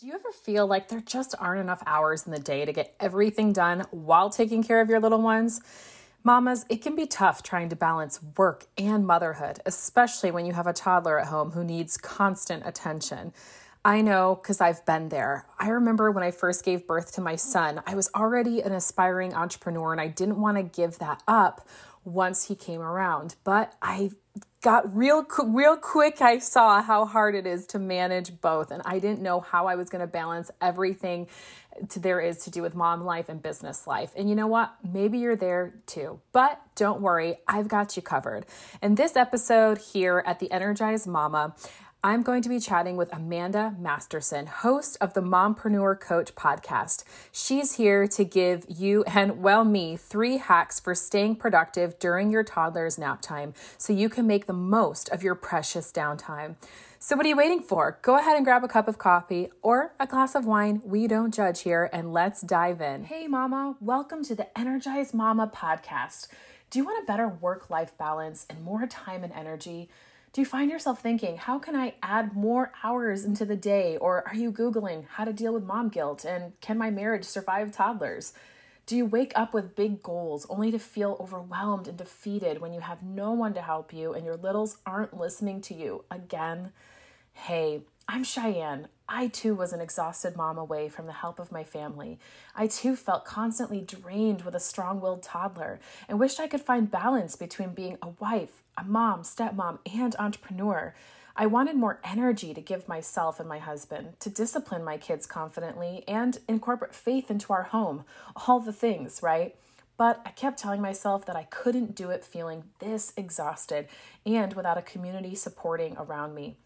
Do you ever feel like there just aren't enough hours in the day to get everything done while taking care of your little ones? Mamas, it can be tough trying to balance work and motherhood, especially when you have a toddler at home who needs constant attention. I know because I've been there. I remember when I first gave birth to my son, I was already an aspiring entrepreneur and I didn't want to give that up once he came around. But I got real real quick I saw how hard it is to manage both and I didn't know how I was going to balance everything to there is to do with mom life and business life. And you know what? Maybe you're there too. But don't worry, I've got you covered. In this episode here at the Energized Mama, I'm going to be chatting with Amanda Masterson, host of the Mompreneur Coach podcast. She's here to give you and, well, me, three hacks for staying productive during your toddler's nap time so you can make the most of your precious downtime. So, what are you waiting for? Go ahead and grab a cup of coffee or a glass of wine. We don't judge here, and let's dive in. Hey, Mama, welcome to the Energized Mama podcast. Do you want a better work life balance and more time and energy? Do you find yourself thinking, how can I add more hours into the day? Or are you Googling how to deal with mom guilt and can my marriage survive toddlers? Do you wake up with big goals only to feel overwhelmed and defeated when you have no one to help you and your littles aren't listening to you again? Hey, I'm Cheyanne. I too was an exhausted mom away from the help of my family. I too felt constantly drained with a strong willed toddler and wished I could find balance between being a wife, a mom, stepmom, and entrepreneur. I wanted more energy to give myself and my husband, to discipline my kids confidently, and incorporate faith into our home. All the things, right? But I kept telling myself that I couldn't do it feeling this exhausted and without a community supporting around me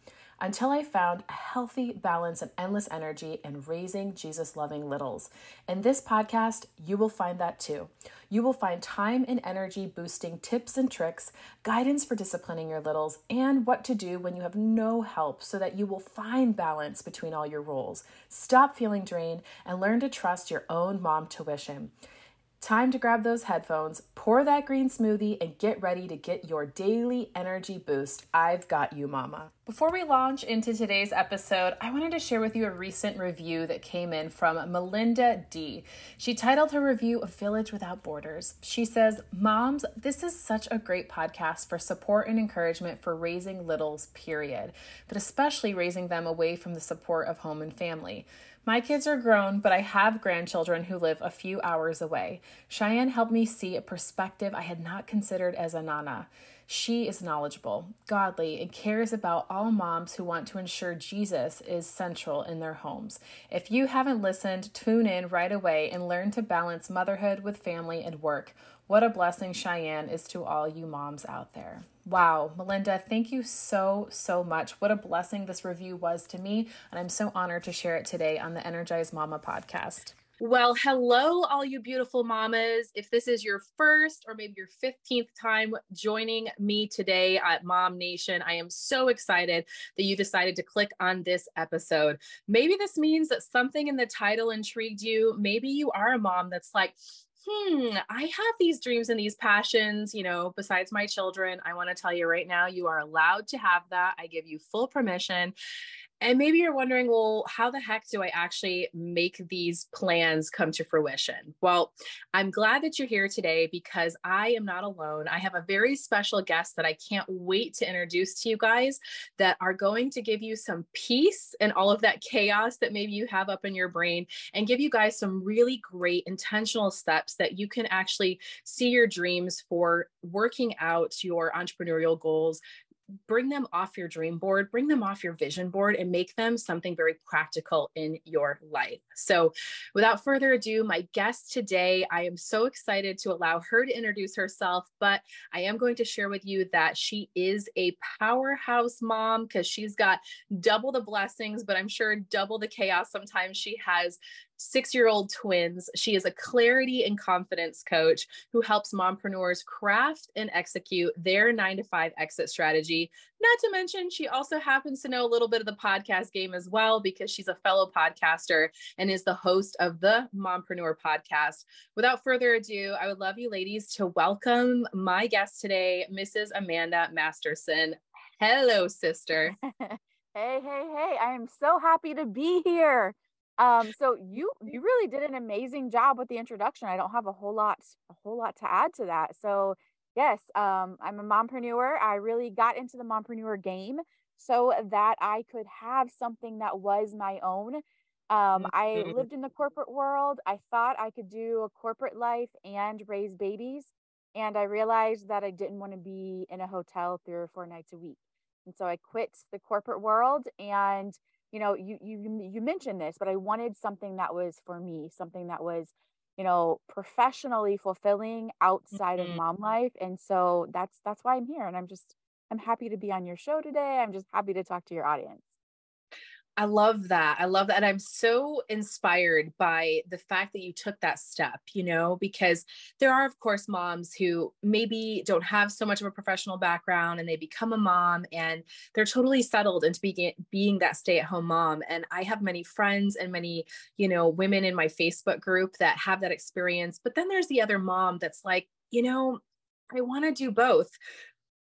until I found a healthy balance and endless energy in raising Jesus loving littles. In this podcast, you will find that too. You will find time and energy boosting tips and tricks, guidance for disciplining your littles, and what to do when you have no help so that you will find balance between all your roles. Stop feeling drained and learn to trust your own mom tuition. Time to grab those headphones, pour that green smoothie, and get ready to get your daily energy boost. I've got you, mama. Before we launch into today's episode, I wanted to share with you a recent review that came in from Melinda D. She titled her review A Village Without Borders. She says, Moms, this is such a great podcast for support and encouragement for raising littles, period, but especially raising them away from the support of home and family. My kids are grown, but I have grandchildren who live a few hours away. Cheyanne helped me see a perspective I had not considered as a nana. She is knowledgeable, godly, and cares about all moms who want to ensure Jesus is central in their homes. If you haven't listened, tune in right away and learn to balance motherhood with family and work. What a blessing Cheyanne is to all you moms out there. Wow, Melinda, thank you so, so much. What a blessing this review was to me. And I'm so honored to share it today on the Energized Mama podcast. Well, hello, all you beautiful mamas. If this is your first or maybe your 15th time joining me today at Mom Nation, I am so excited that you decided to click on this episode. Maybe this means that something in the title intrigued you. Maybe you are a mom that's like, hmm, I have these dreams and these passions, you know, besides my children. I want to tell you right now, you are allowed to have that. I give you full permission. And maybe you're wondering, well, how the heck do I actually make these plans come to fruition? Well, I'm glad that you're here today because I am not alone. I have a very special guest that I can't wait to introduce to you guys that are going to give you some peace and all of that chaos that maybe you have up in your brain and give you guys some really great intentional steps that you can actually see your dreams for working out your entrepreneurial goals, bring them off your dream board, bring them off your vision board, and make them something very practical in your life. So, without further ado, my guest today, I am so excited to allow her to introduce herself, but I am going to share with you that she is a powerhouse mom because she's got double the blessings, but I'm sure double the chaos sometimes she has six year old twins. She is a clarity and confidence coach who helps mompreneurs craft and execute their nine to five exit strategy. Not to mention, she also happens to know a little bit of the podcast game as well because she's a fellow podcaster and is the host of the Mompreneur podcast. Without further ado, I would love you ladies to welcome my guest today, Mrs. Amanda Masterson. Hello, sister. Hey, hey, hey, I am so happy to be here. Um, so you you really did an amazing job with the introduction. I don't have a whole lot a whole lot to add to that. So yes, um, I'm a mompreneur. I really got into the mompreneur game so that I could have something that was my own. Um, I Mhm. lived in the corporate world. I thought I could do a corporate life and raise babies. And I realized that I didn't want to be in a hotel three or four nights a week. And so I quit the corporate world and you know, you you you mentioned this, but I wanted something that was for me, something that was, you know, professionally fulfilling outside of Mhm. mom life. And so that's that's why I'm here and I'm just I'm happy to be on your show today. I'm just happy to talk to your audience. I love that. I love that. And I'm so inspired by the fact that you took that step, you know, because there are, of course, moms who maybe don't have so much of a professional background and they become a mom and they're totally settled into being, being that stay at home mom. And I have many friends and many, you know, women in my Facebook group that have that experience. But then there's the other mom that's like, you know, I want to do both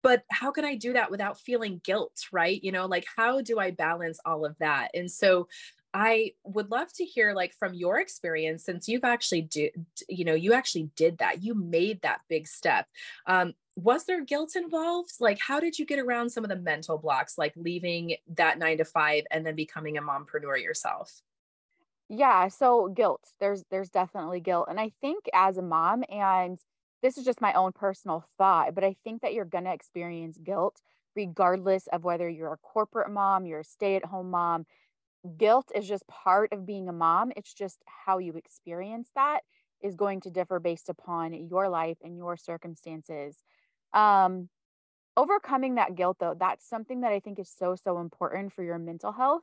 but how can I do that without feeling guilt, right? You know, like how do I balance all of that? And so I would love to hear like from your experience since you've actually did you know you actually did that you made that big step um, was there guilt involved like how did you get around some of the mental blocks like leaving that 9 to 5 and then becoming a mompreneur yourself Yeah, so guilt. There's there's definitely guilt. And I think as a mom and this is just my own personal thought, but I think that you're going to experience guilt regardless of whether you're a corporate mom, you're a stay-at-home mom. Guilt is just part of being a mom. It's just how you experience that is going to differ based upon your life and your circumstances. Um overcoming that guilt though, that's something that I think is so so important for your mental health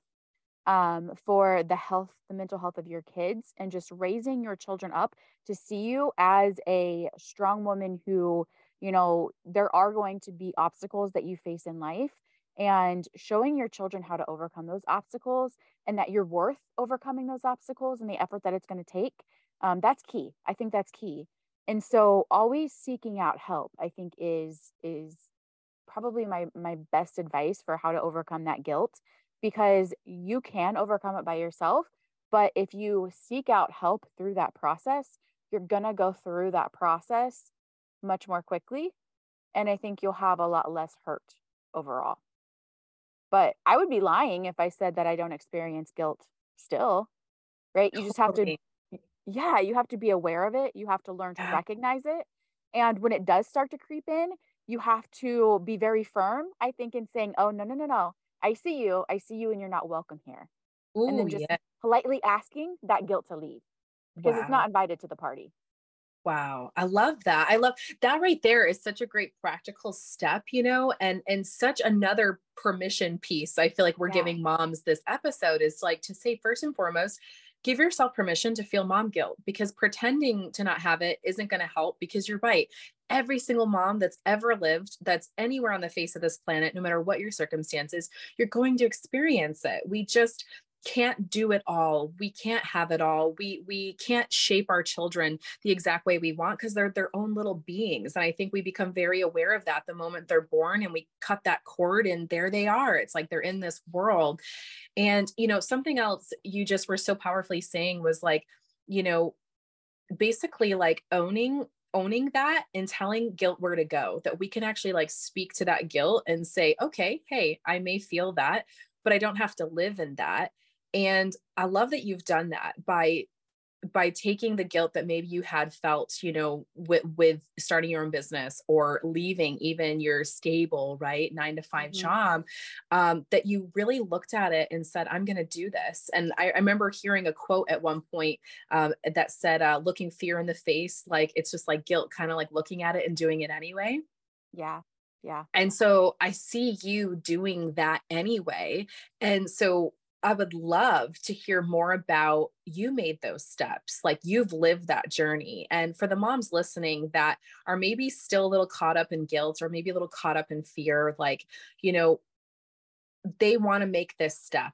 um, for the health, the mental health of your kids, and just raising your children up to see you as a strong woman who, you know, there are going to be obstacles that you face in life, and showing your children how to overcome those obstacles and that you're worth overcoming those obstacles and the effort that it's going to take. Um, that's key. I think that's key. And so, always seeking out help, I think, is is probably my my best advice for how to overcome that guilt because you can overcome it by yourself but if you seek out help through that process you're going to go through that process much more quickly and i think you'll have a lot less hurt overall. But i would be lying if i said that i don't experience guilt still right? You just have to yeah you have to be aware of it you have to learn to recognize it and when it does start to creep in you have to be very firm, I think, in saying, oh, no, no, no, no. I see you. I see you, and you're not welcome here. And then just politely asking that guilt to leave because it's not invited to the party. Wow, I love that. I love that right there is such a great practical step, you know, and and such another permission piece. I feel like we're Yeah. giving moms this episode is like to say first and foremost, give yourself permission to feel mom guilt because pretending to not have it isn't going to help because you're right. Every single mom that's ever lived, that's anywhere on the face of this planet, no matter what your circumstances, you're going to experience it. We just can't do it all. We can't have it all. We we can't shape our children the exact way we want because they're their own little beings. And I think we become very aware of that the moment they're born and we cut that cord and there they are. It's like they're in this world. And you know, something else you just were so powerfully saying was like, you know, basically like owning owning that and telling guilt where to go that we can actually like speak to that guilt and say okay hey i may feel that but i don't have to live in that and i love that you've done that by by taking the guilt that maybe you had felt you know with with starting your own business or leaving even your stable right nine to 5 Mhm. job um, that you really looked at it and said i'm going to do this and I, I remember hearing a quote at one point um, that said uh, looking fear in the face like it's just like guilt kind of like looking at it and doing it anyway Yeah. Yeah. and so I see you doing that anyway. And so I would love to hear more about you made those steps. Like you've lived that journey. And for the moms listening that are maybe still a little caught up in guilt or maybe a little caught up in fear, like, you know, they want to make this step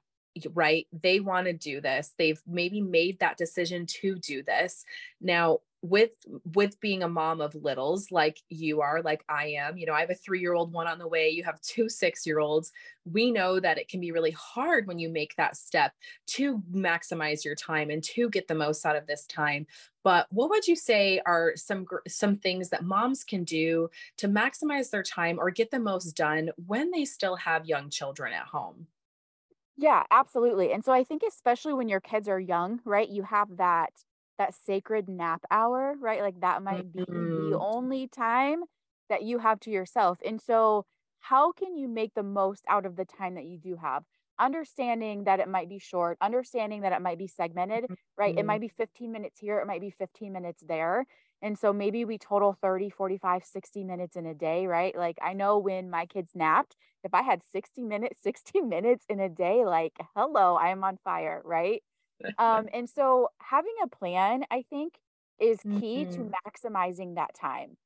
right they want to do this they've maybe made that decision to do this now with with being a mom of littles like you are like i am you know i have a three year old one on the way you have two six year olds we know that it can be really hard when you make that step to maximize your time and to get the most out of this time. But what would you say are some some things that moms can do to maximize their time or get the most done when they still have young children at home? Yeah absolutely. And so i think especially when your kids are young right you have that that sacred nap hour, right? Like that might be mm-hmm. the only time that you have to yourself. And so, how can you make the most out of the time that you do have? Understanding that it might be short, understanding that it might be segmented, mm-hmm. right? It might be 15 minutes here, it might be 15 minutes there. And so maybe we total 30, 45, 60 minutes in a day, right? Like I know when my kids napped, if I had 60 minutes, 60 minutes in a day, like hello, I am on fire, right? Um, and so having a plan, I think, is key mm-hmm. to maximizing that time.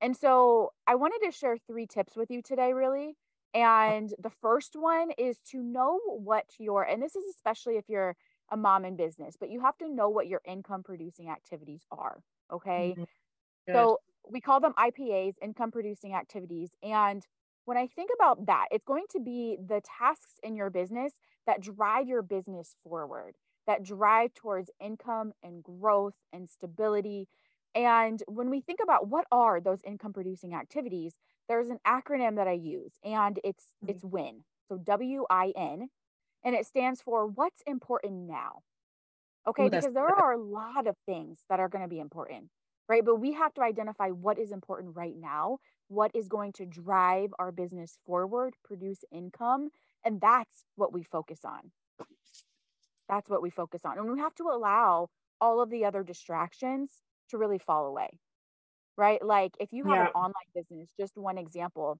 And so I wanted to share three tips with you today, really. And the first one is to know what your, and this is especially if you're a mom in business, but you have to know what your income producing activities are. Okay. Mm-hmm. So we call them IPAs, income producing activities. And when I think about that, it's going to be the tasks in your business that drive your business forward that drive towards income and growth and stability. And when we think about what are those income producing activities, there's an acronym that I use and it's mm-hmm. it's WIN. So W I N and it stands for what's important now. Okay, Ooh, because there are a lot of things that are going to be important, right? But we have to identify what is important right now, what is going to drive our business forward, produce income, and that's what we focus on. That's what we focus on. And we have to allow all of the other distractions to really fall away. Right? Like if you have yeah. an online business, just one example,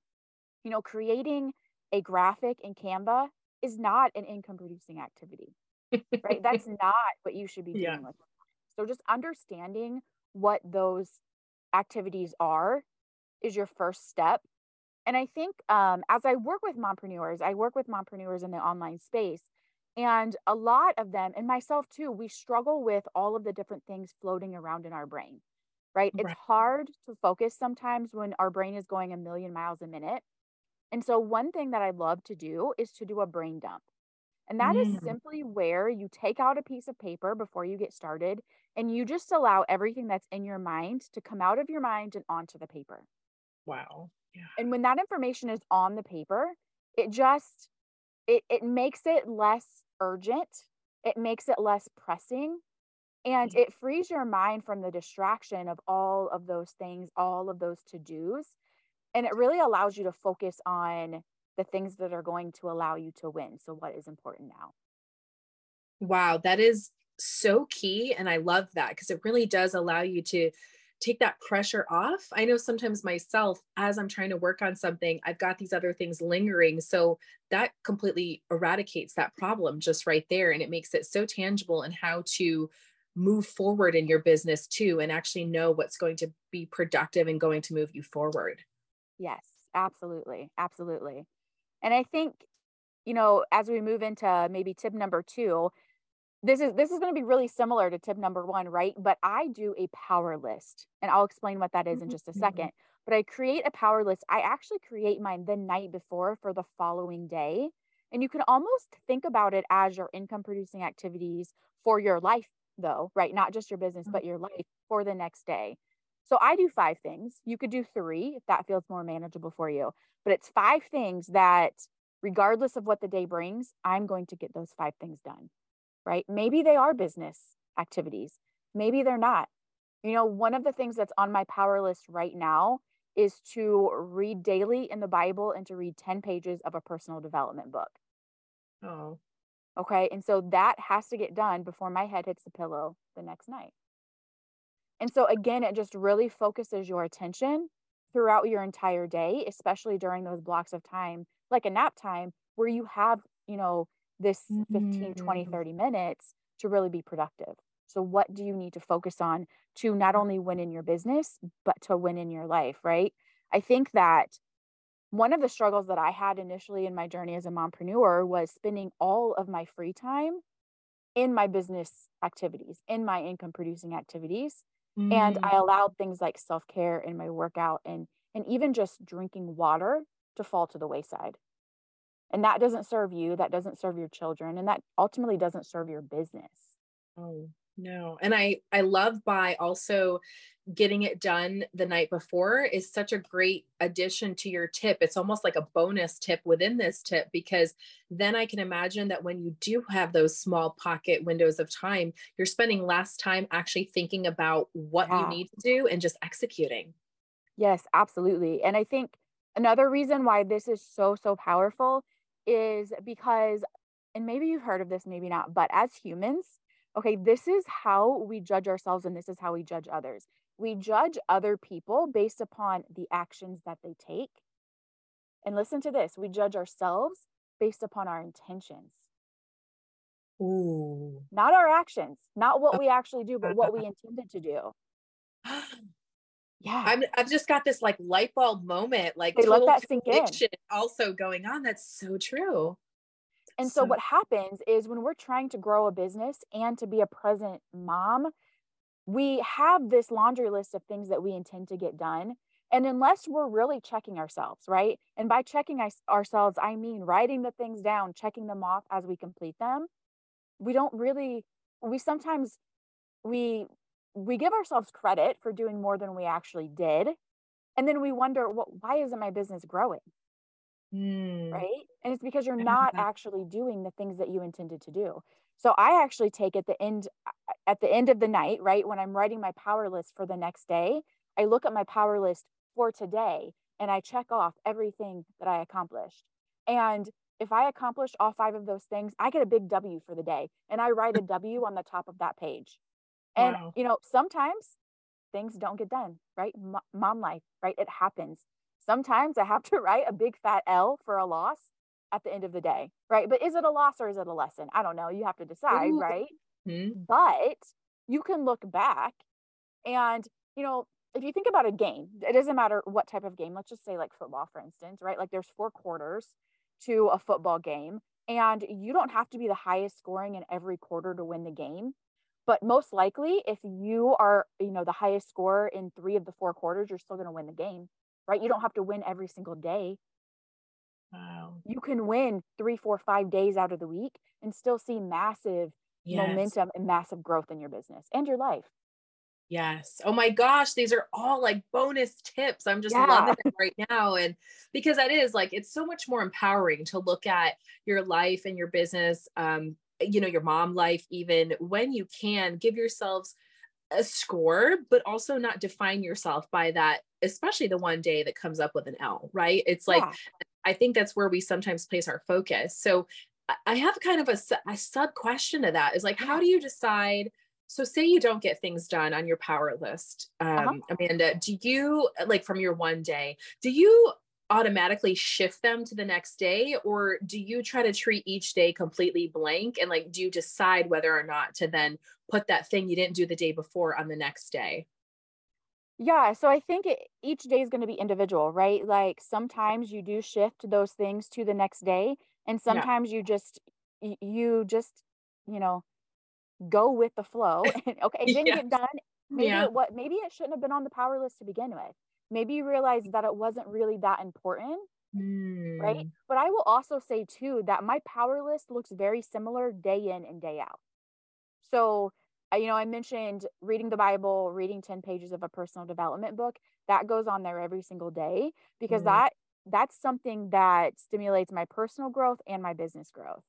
you know, creating a graphic in Canva is not an income producing activity. right? That's not what you should be doing yeah. with. So just understanding what those activities are is your first step. And I think um, as I work with mompreneurs, I work with mompreneurs in the online space. And a lot of them, and myself too, we struggle with all of the different things floating around in our brain, right? right? It's hard to focus sometimes when our brain is going a million miles a minute. And so, one thing that I love to do is to do a brain dump. And that mm. is simply where you take out a piece of paper before you get started and you just allow everything that's in your mind to come out of your mind and onto the paper. Wow. Yeah. And when that information is on the paper, it just it, it makes it less urgent it makes it less pressing and mm. it frees your mind from the distraction of all of those things all of those to-dos and it really allows you to focus on the things that are going to allow you to win so what is important now wow that is so key and i love that because it really does allow you to take that pressure off. I know sometimes myself, as I'm trying to work on something, I've got these other things lingering. So that completely eradicates that problem just right there. And it makes it so tangible and how to move forward in your business too, and actually know what's going to be productive and going to move you forward. Yes, absolutely. Absolutely. And I think, you know, as we move into maybe tip number two, this is this is going to be really similar to tip number one right? But i do a power list and i'll explain what that is in just a mm-hmm. second. But i create a power list. I actually create mine the night before for the following day and you can almost think about it as your income producing activities for your life though right? Not just your business but your life for the next day. So i do five things. You could do three if that feels more manageable for you but it's five things that regardless of what the day brings i'm going to get those five things done right? Maybe they are business activities, maybe they're not. You know, one of the things that's on my power list right now is to read daily in the Bible and to read 10 pages of a personal development book. Oh. Okay. And so that has to get done before my head hits the pillow the next night. And so, again, it just really focuses your attention throughout your entire day, especially during those blocks of time, like a nap time, where you have, you know, this 15 20 mm. 30 minutes to really be productive so what do you need to focus on to not only win in your business but to win in your life right i think that one of the struggles that i had initially in my journey as a mompreneur was spending all of my free time in my business activities in my income producing activities Mm. And I allowed things like self-care and my workout and and even just drinking water to fall to the wayside. And that doesn't serve you, that doesn't serve your children, and that ultimately doesn't serve your business. Oh, no. And I I love by also getting it done the night before is such a great addition to your tip. It's almost like a bonus tip within this tip because then I can imagine that when you do have those small pocket windows of time, you're spending less time actually thinking about what yeah. you need to do and just executing. Yes, absolutely. And I think another reason why this is so, so powerful is because, and maybe you've heard of this, maybe not, but as humans, okay, this is how we judge ourselves and this is how we judge others. We judge other people based upon the actions that they take. And listen to this we judge ourselves based upon our intentions. Ooh. Not our actions, not what we actually do, but what we intended to do. Yeah. I'm, I've just got this like light bulb moment, like they total let that sink in. also going on. That's so true. And so, so, what happens is when we're trying to grow a business and to be a present mom, we have this laundry list of things that we intend to get done. And unless we're really checking ourselves, right? And by checking ourselves, I mean writing the things down, checking them off as we complete them. We don't really, we sometimes, we we give ourselves credit for doing more than we actually did and then we wonder well, why isn't my business growing? Mm. right? And it's because you're not actually doing the things that you intended to do. So i actually take at the end at the end of the night right when i'm writing my power list for the next day i look at my power list for today and i check off everything that i accomplished. And if i accomplished all five of those things i get a big w for the day and i write a w on the top of that page and, wow. you know, sometimes things don't get done, right? M- mom life, right? It happens. Sometimes I have to write a big fat L for a loss at the end of the day, right? But is it a loss or is it a lesson? I don't know. You have to decide, Ooh. right? Mm-hmm. But you can look back and, you know, if you think about a game, it doesn't matter what type of game. Let's just say like football, for instance, right? Like there's four quarters to a football game, and you don't have to be the highest scoring in every quarter to win the game but most likely if you are you know the highest scorer in three of the four quarters you're still going to win the game right you don't have to win every single day wow you can win three four five days out of the week and still see massive yes. momentum and massive growth in your business and your life Yes. Oh my gosh, these are all like bonus tips. I'm just yeah. loving it right now. And because that is like, it's so much more empowering to look at your life and your business um, you know your mom life even when you can give yourselves a score but also not define yourself by that especially the one day that comes up with an l right it's like yeah. i think that's where we sometimes place our focus so i have kind of a, a sub question to that is like how do you decide so say you don't get things done on your power list uh-huh. um, uh-huh. amanda do you like from your one day do you automatically shift them to the next day or do you try to treat each day completely blank and like do you decide whether or not to then put that thing you didn't do the day before on the next day yeah so i think it, each day is going to be individual right like sometimes you do shift those things to the next day and sometimes yeah. you just you just you know go with the flow okay it didn't yeah. get done maybe yeah. it, what maybe it shouldn't have been on the power list to begin with maybe you realize that it wasn't really that important. Mm. Right. But I will also say too that my power list looks very similar day in and day out. So, you know, I mentioned reading the Bible, reading 10 pages of a personal development book. That goes on there every single day because mm. that that's something that stimulates my personal growth and my business growth.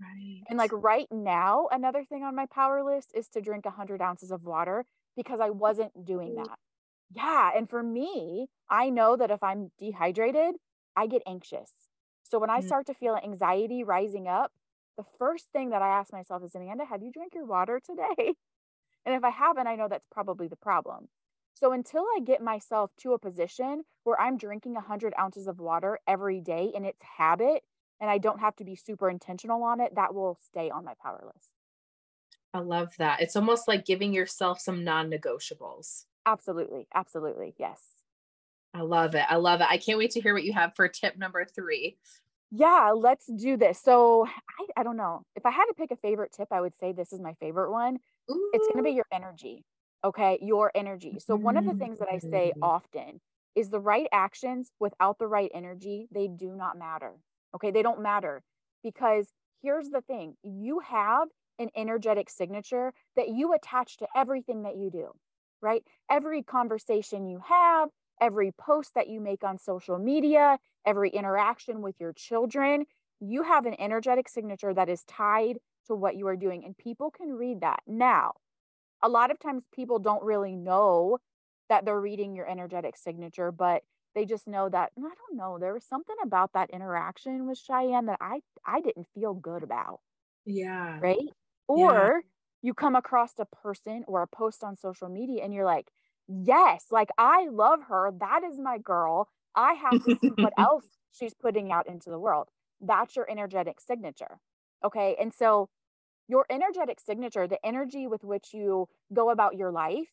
Right. And like right now, another thing on my power list is to drink 100 ounces of water because I wasn't doing that. Yeah. And for me, I know that if I'm dehydrated, I get anxious. So when I mm. start to feel anxiety rising up, the first thing that I ask myself is, Amanda, have you drank your water today? And if I haven't, I know that's probably the problem. So until I get myself to a position where I'm drinking 100 ounces of water every day and it's habit, and I don't have to be super intentional on it, that will stay on my power list. I love that. It's almost like giving yourself some non negotiables. Absolutely. Absolutely. Yes. I love it. I love it. I can't wait to hear what you have for tip number three. Yeah, let's do this. So I, I don't know. If I had to pick a favorite tip, I would say this is my favorite one. Ooh. It's going to be your energy. Okay. Your energy. So, one of the things that I say Mm. often is the right actions without the right energy, they do not matter. Okay. They don't matter because here's the thing you have an energetic signature that you attach to everything that you do, right? Every conversation you have, every post that you make on social media, every interaction with your children, you have an energetic signature that is tied to what you are doing, and people can read that. Now, a lot of times people don't really know that they're reading your energetic signature, but they just know that "Mm, I don't know, there was something about that interaction with Cheyanne that I I didn't feel good about, Yeah. right? Yeah. You come across a person or a post on social media and you're like, yes, like I love her. That is my girl. I have to see what else she's putting out into the world. That's your energetic signature. Okay. And so your energetic signature, the energy with which you go about your life,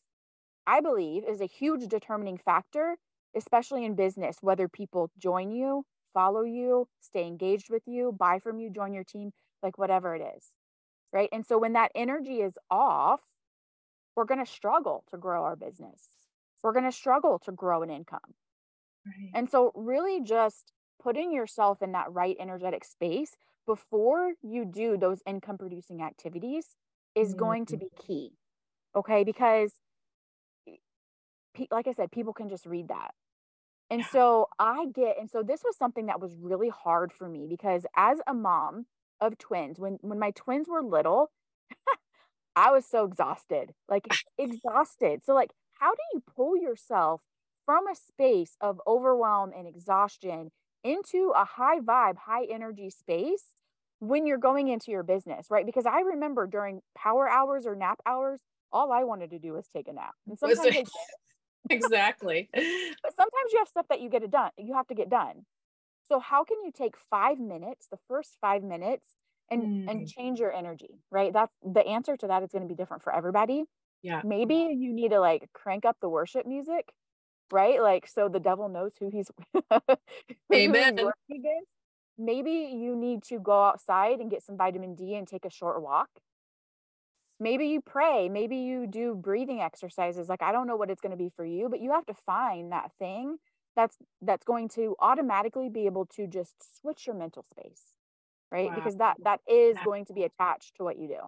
I believe is a huge determining factor, especially in business, whether people join you, follow you, stay engaged with you, buy from you, join your team, like whatever it is. Right. And so when that energy is off, we're going to struggle to grow our business. We're going to struggle to grow an income. Right. And so, really, just putting yourself in that right energetic space before you do those income producing activities is going to Mm. be key. Okay. Because, like I said, people can just read that. And Yeah. so I get, and so this was something that was really hard for me because as a mom of twins, when when my twins were little, I was so exhausted, like exhausted. So like, how do you pull yourself from a space of overwhelm and exhaustion into a high vibe, high energy space when you're going into your business, right? Because I remember during power hours or nap hours, all I wanted to do was take a nap. And sometimes exactly. but sometimes you have stuff that you get it done you have to get done so how can you take five minutes the first five minutes and and Mm. change your energy right? That's the answer to that is going to be different for everybody. Yeah. maybe you need to like crank up the worship music right? Like so the devil knows who he's who he's Amen. maybe you need to go outside and get some vitamin d and take a short walk. Maybe you pray. Maybe you do breathing exercises. Like i don't know what it's going to be for you but you have to find that thing that's that's going to automatically be able to just switch your mental space right Wow. because that that is going to be attached to what you do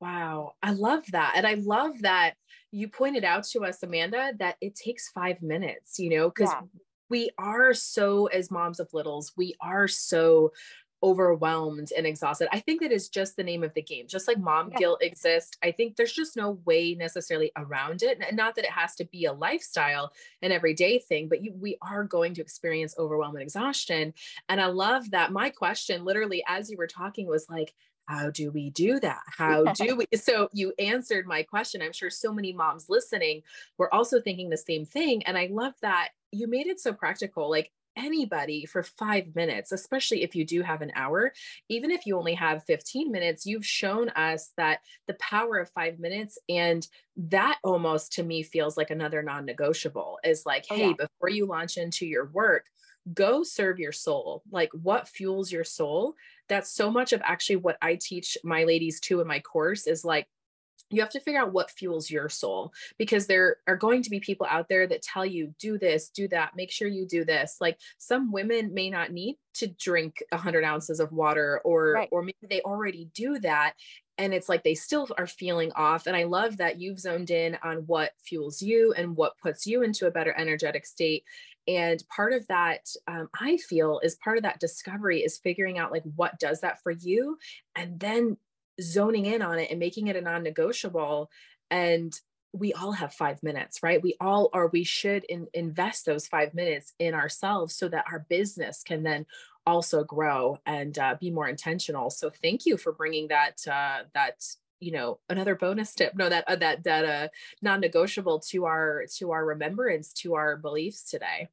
Wow. I love that. And I love that you pointed out to us, Amanda, that it takes five minutes, you know, because Yeah. we are so, as moms of littles, we are so overwhelmed and exhausted. I think that is just the name of the game. Just like mom Yeah. guilt exists, I think there's just no way necessarily around it. And not that it has to be a lifestyle, and everyday thing, but you, we are going to experience overwhelm and exhaustion. And I love that. My question, literally, as you were talking, was like, how do we do that? How do we? So you answered my question. I'm sure so many moms listening were also thinking the same thing. And I love that you made it so practical. Like anybody for five minutes, especially if you do have an hour, even if you only have 15 minutes, you've shown us that the power of five minutes and that almost to me feels like another non negotiable is like, Oh, hey, yeah. before you launch into your work, go serve your soul. Like, what fuels your soul? That's so much of actually what I teach my ladies too in my course is like, you have to figure out what fuels your soul because there are going to be people out there that tell you do this do that make sure you do this like some women may not need to drink 100 ounces of water or Right. or maybe they already do that and it's like they still are feeling off and i love that you've zoned in on what fuels you and what puts you into a better energetic state and part of that um, i feel is part of that discovery is figuring out like what does that for you and then zoning in on it and making it a non-negotiable. And we all have five minutes right? We all are we should in, invest those five minutes in ourselves so that our business can then also grow and uh, be more intentional. So thank you for bringing that uh, that you know another bonus tip no that uh, that that uh non-negotiable to our to our remembrance to our beliefs today.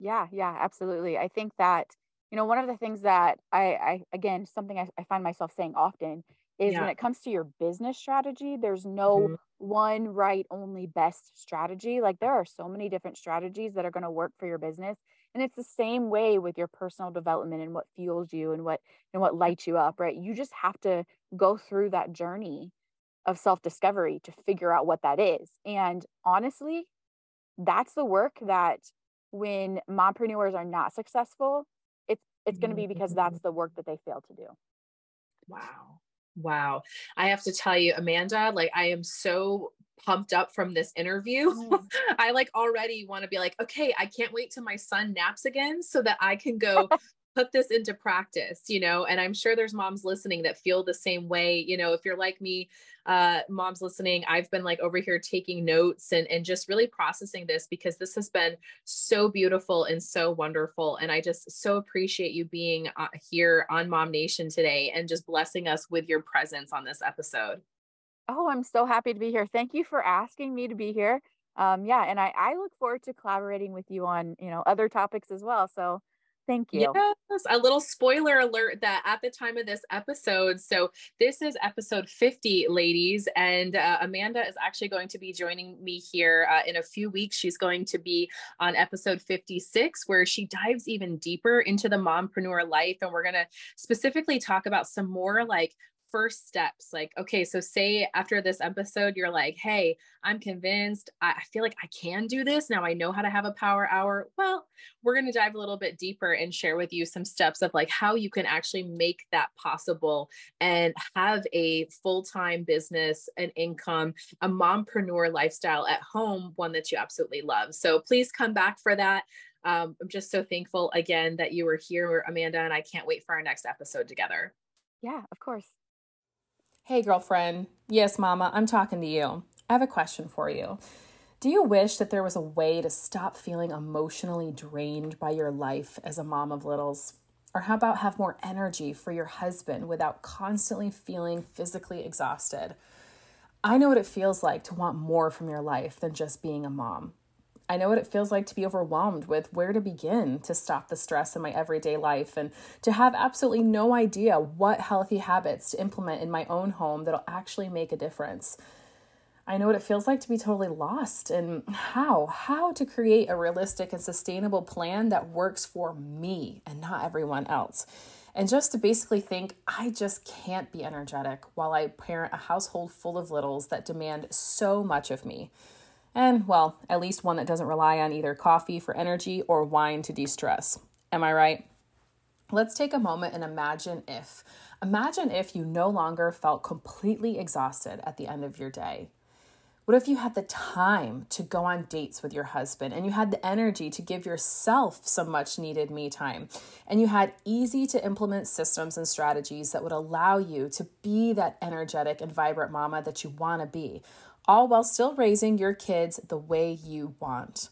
Yeah, yeah, absolutely. I think that, you know, one of the things that I, I again, something I, I find myself saying often is Yeah. when it comes to your business strategy, there's no Mhm. one right only best strategy. Like there are so many different strategies that are going to work for your business. And it's the same way with your personal development and what fuels you and what and what lights you up, right? You just have to go through that journey of self discovery to figure out what that is. And honestly, that's the work that when mompreneurs are not successful, it's going to be because that's mm-hmm. the work that they fail to do. Wow. Wow. I have to tell you, Amanda, like I am so pumped up from this interview. Mm. I like already want to be like, okay, I can't wait till my son naps again so that I can go put this into practice, you know, and I'm sure there's moms listening that feel the same way. You know, if you're like me, uh, moms listening, I've been like over here taking notes and, and just really processing this because this has been so beautiful and so wonderful. And I just so appreciate you being uh, here on Mom Nation today and just blessing us with your presence on this episode. Oh, I'm so happy to be here. Thank you for asking me to be here. Um, yeah, and I, I look forward to collaborating with you on, you know, other topics as well. So Thank you. Yes, a little spoiler alert that at the time of this episode, so this is episode 50, ladies, and uh, Amanda is actually going to be joining me here uh, in a few weeks. She's going to be on episode 56, where she dives even deeper into the mompreneur life. And we're going to specifically talk about some more like first steps like okay so say after this episode you're like hey i'm convinced. I, feel like i can do this. Now i know how to have a power hour. Well we're going to dive a little bit deeper and share with you some steps of like how you can actually make that possible and have a full-time business and income a mompreneur lifestyle at home one that you absolutely love. So please come back for that. Um, i'm just so thankful again that you were here amanda and i can't wait for our next episode together. Yeah of course Hey, girlfriend. Yes, mama, I'm talking to you. I have a question for you. Do you wish that there was a way to stop feeling emotionally drained by your life as a mom of littles? Or how about have more energy for your husband without constantly feeling physically exhausted? I know what it feels like to want more from your life than just being a mom. I know what it feels like to be overwhelmed with where to begin to stop the stress in my everyday life and to have absolutely no idea what healthy habits to implement in my own home that'll actually make a difference. I know what it feels like to be totally lost and how how to create a realistic and sustainable plan that works for me and not everyone else. And just to basically think I just can't be energetic while I parent a household full of littles that demand so much of me. And, well, at least one that doesn't rely on either coffee for energy or wine to de stress. Am I right? Let's take a moment and imagine if. Imagine if you no longer felt completely exhausted at the end of your day. What if you had the time to go on dates with your husband and you had the energy to give yourself some much needed me time and you had easy to implement systems and strategies that would allow you to be that energetic and vibrant mama that you want to be all while still raising your kids the way you want.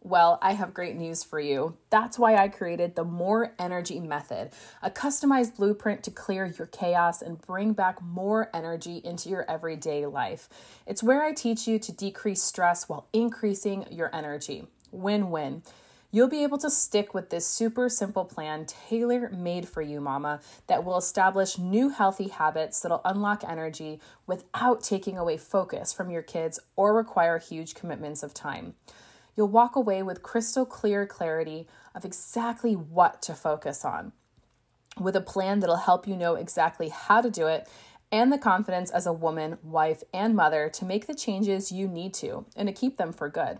Well, I have great news for you. That's why I created the More Energy Method, a customized blueprint to clear your chaos and bring back more energy into your everyday life. It's where I teach you to decrease stress while increasing your energy. Win win. You'll be able to stick with this super simple plan, tailor made for you, mama, that will establish new healthy habits that'll unlock energy without taking away focus from your kids or require huge commitments of time. You'll walk away with crystal clear clarity of exactly what to focus on, with a plan that'll help you know exactly how to do it and the confidence as a woman, wife, and mother to make the changes you need to and to keep them for good.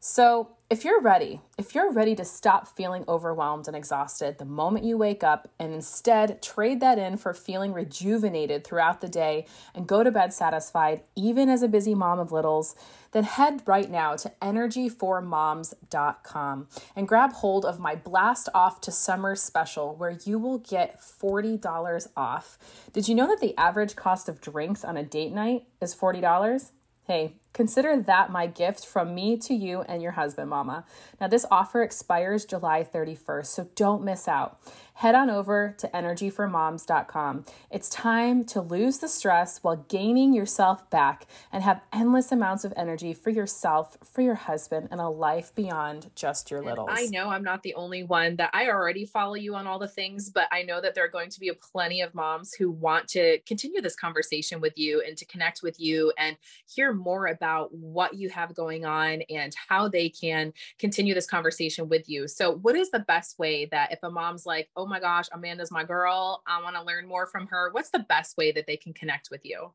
So, if you're ready, if you're ready to stop feeling overwhelmed and exhausted the moment you wake up and instead trade that in for feeling rejuvenated throughout the day and go to bed satisfied, even as a busy mom of littles, then head right now to energyformoms.com and grab hold of my Blast Off to Summer special where you will get $40 off. Did you know that the average cost of drinks on a date night is $40? Hey, consider that my gift from me to you and your husband, Mama. Now, this offer expires July 31st, so don't miss out head on over to energyformoms.com. It's time to lose the stress while gaining yourself back and have endless amounts of energy for yourself, for your husband, and a life beyond just your littles. I know I'm not the only one that I already follow you on all the things, but I know that there are going to be a plenty of moms who want to continue this conversation with you and to connect with you and hear more about what you have going on and how they can continue this conversation with you. So, what is the best way that if a mom's like, oh, my gosh, Amanda's my girl. I want to learn more from her. What's the best way that they can connect with you?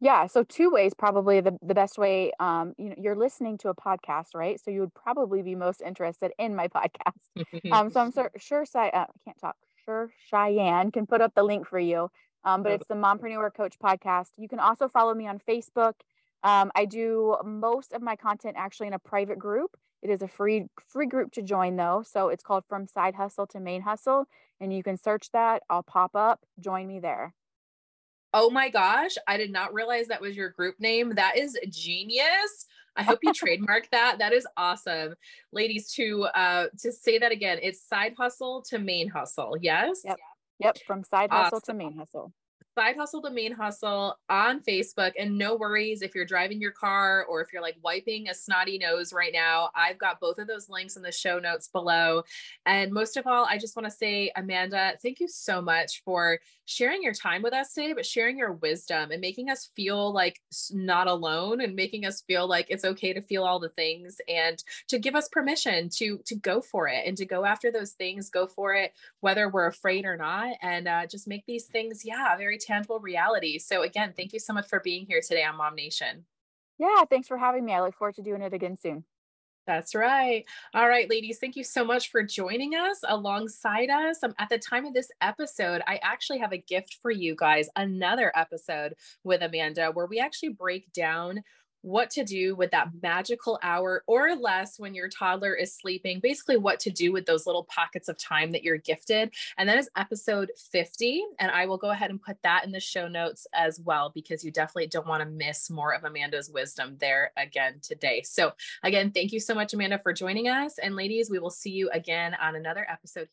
Yeah, so 2 ways probably the the best way, um, you know, you're listening to a podcast, right? So you would probably be most interested in my podcast. Um, so I'm sur sure uh, I can't talk. Sure Cheyanne can put up the link for you. Um, but it's the Mompreneur Coach podcast. You can also follow me on Facebook. Um, I do most of my content actually in a private group. It is a free free group to join though. So it's called From Side Hustle to Main Hustle and you can search that. I'll pop up. Join me there. Oh my gosh, I did not realize that was your group name. That is genius. I hope you trademark that. That is awesome. Ladies, to uh to say that again, it's side hustle to main hustle. Yes? Yep. Yep, from side hustle awesome. to main hustle. Side Hustle to Main Hustle on Facebook. And no worries if you're driving your car or if you're like wiping a snotty nose right now. I've got both of those links in the show notes below. And most of all, I just want to say, Amanda, thank you so much for sharing your time with us today, but sharing your wisdom and making us feel like not alone and making us feel like it's okay to feel all the things and to give us permission to to go for it and to go after those things, go for it, whether we're afraid or not, and uh, just make these things, yeah, very tangible reality. So again, thank you so much for being here today on Mom Nation. Yeah, thanks for having me. I look forward to doing it again soon. That's right. All right, ladies, thank you so much for joining us alongside us. Um, at the time of this episode, I actually have a gift for you guys another episode with Amanda where we actually break down what to do with that magical hour or less when your toddler is sleeping, basically, what to do with those little pockets of time that you're gifted. And that is episode 50. And I will go ahead and put that in the show notes as well, because you definitely don't want to miss more of Amanda's wisdom there again today. So, again, thank you so much, Amanda, for joining us. And ladies, we will see you again on another episode.